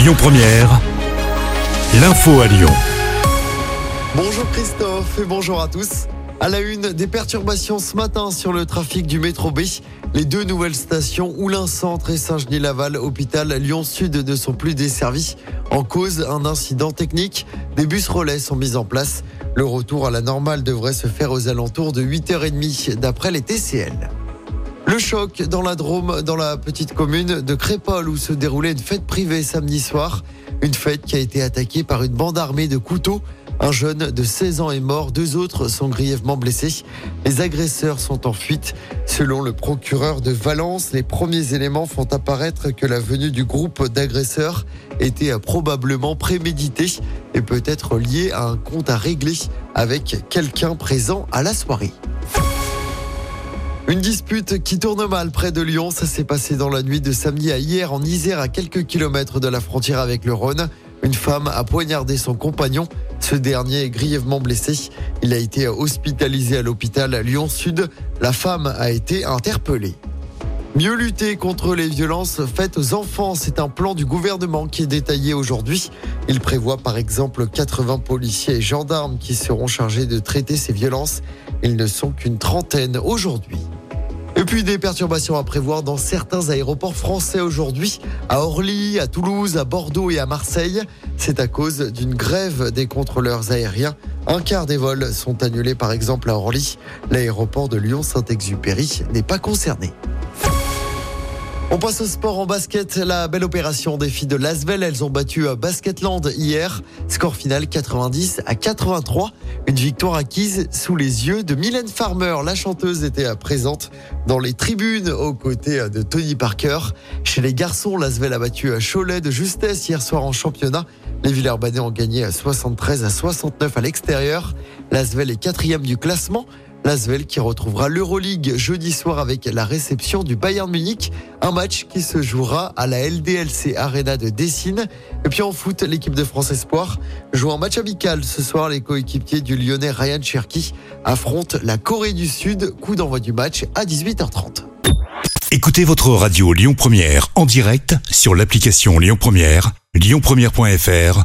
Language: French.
Lyon Première, l'info à Lyon. Bonjour Christophe et bonjour à tous. À la une, des perturbations ce matin sur le trafic du métro B. Les deux nouvelles stations, Oulin Centre et Saint-Genis-Laval, hôpital Lyon Sud, ne sont plus desservies. En cause, un incident technique. Des bus relais sont mis en place. Le retour à la normale devrait se faire aux alentours de 8h30 d'après les TCL. Le choc dans la Drôme, dans la petite commune de Crépol où se déroulait une fête privée samedi soir. Une fête qui a été attaquée par une bande armée de couteaux. Un jeune de 16 ans est mort, deux autres sont grièvement blessés. Les agresseurs sont en fuite. Selon le procureur de Valence, les premiers éléments font apparaître que la venue du groupe d'agresseurs était probablement préméditée et peut être liée à un compte à régler avec quelqu'un présent à la soirée. Une dispute qui tourne mal près de Lyon, ça s'est passé dans la nuit de samedi à hier en Isère à quelques kilomètres de la frontière avec le Rhône. Une femme a poignardé son compagnon. Ce dernier est grièvement blessé. Il a été hospitalisé à l'hôpital Lyon Sud. La femme a été interpellée. Mieux lutter contre les violences faites aux enfants, c'est un plan du gouvernement qui est détaillé aujourd'hui. Il prévoit par exemple 80 policiers et gendarmes qui seront chargés de traiter ces violences. Ils ne sont qu'une trentaine aujourd'hui. Et puis des perturbations à prévoir dans certains aéroports français aujourd'hui, à Orly, à Toulouse, à Bordeaux et à Marseille. C'est à cause d'une grève des contrôleurs aériens. Un quart des vols sont annulés par exemple à Orly. L'aéroport de Lyon-Saint-Exupéry n'est pas concerné. On passe au sport en basket. La belle opération des filles de Lasvel. Elles ont battu Basketland hier. Score final 90 à 83. Une victoire acquise sous les yeux de Mylène Farmer. La chanteuse était présente dans les tribunes aux côtés de Tony Parker. Chez les garçons, Lasvel a battu Cholet de justesse hier soir en championnat. Les Villers-Banais ont gagné à 73 à 69 à l'extérieur. Lasvel est quatrième du classement. L'Asvel qui retrouvera l'Euroleague jeudi soir avec la réception du Bayern Munich. Un match qui se jouera à la LDLC Arena de Dessine. Et puis en foot, l'équipe de France Espoir joue un match amical. Ce soir, les coéquipiers du Lyonnais Ryan Cherky affrontent la Corée du Sud. Coup d'envoi du match à 18h30. Écoutez votre radio Lyon Première en direct sur l'application Lyon Première, lyonpremière.fr